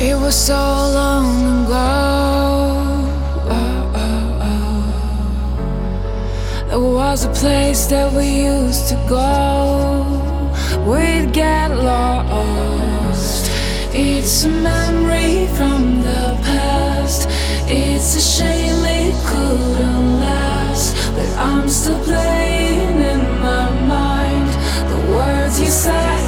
It was so long ago. Oh, oh, oh. There was a place that we used to go. We'd get lost. It's a memory from the past. It's a shame it couldn't last. But I'm still playing in my mind the words you said.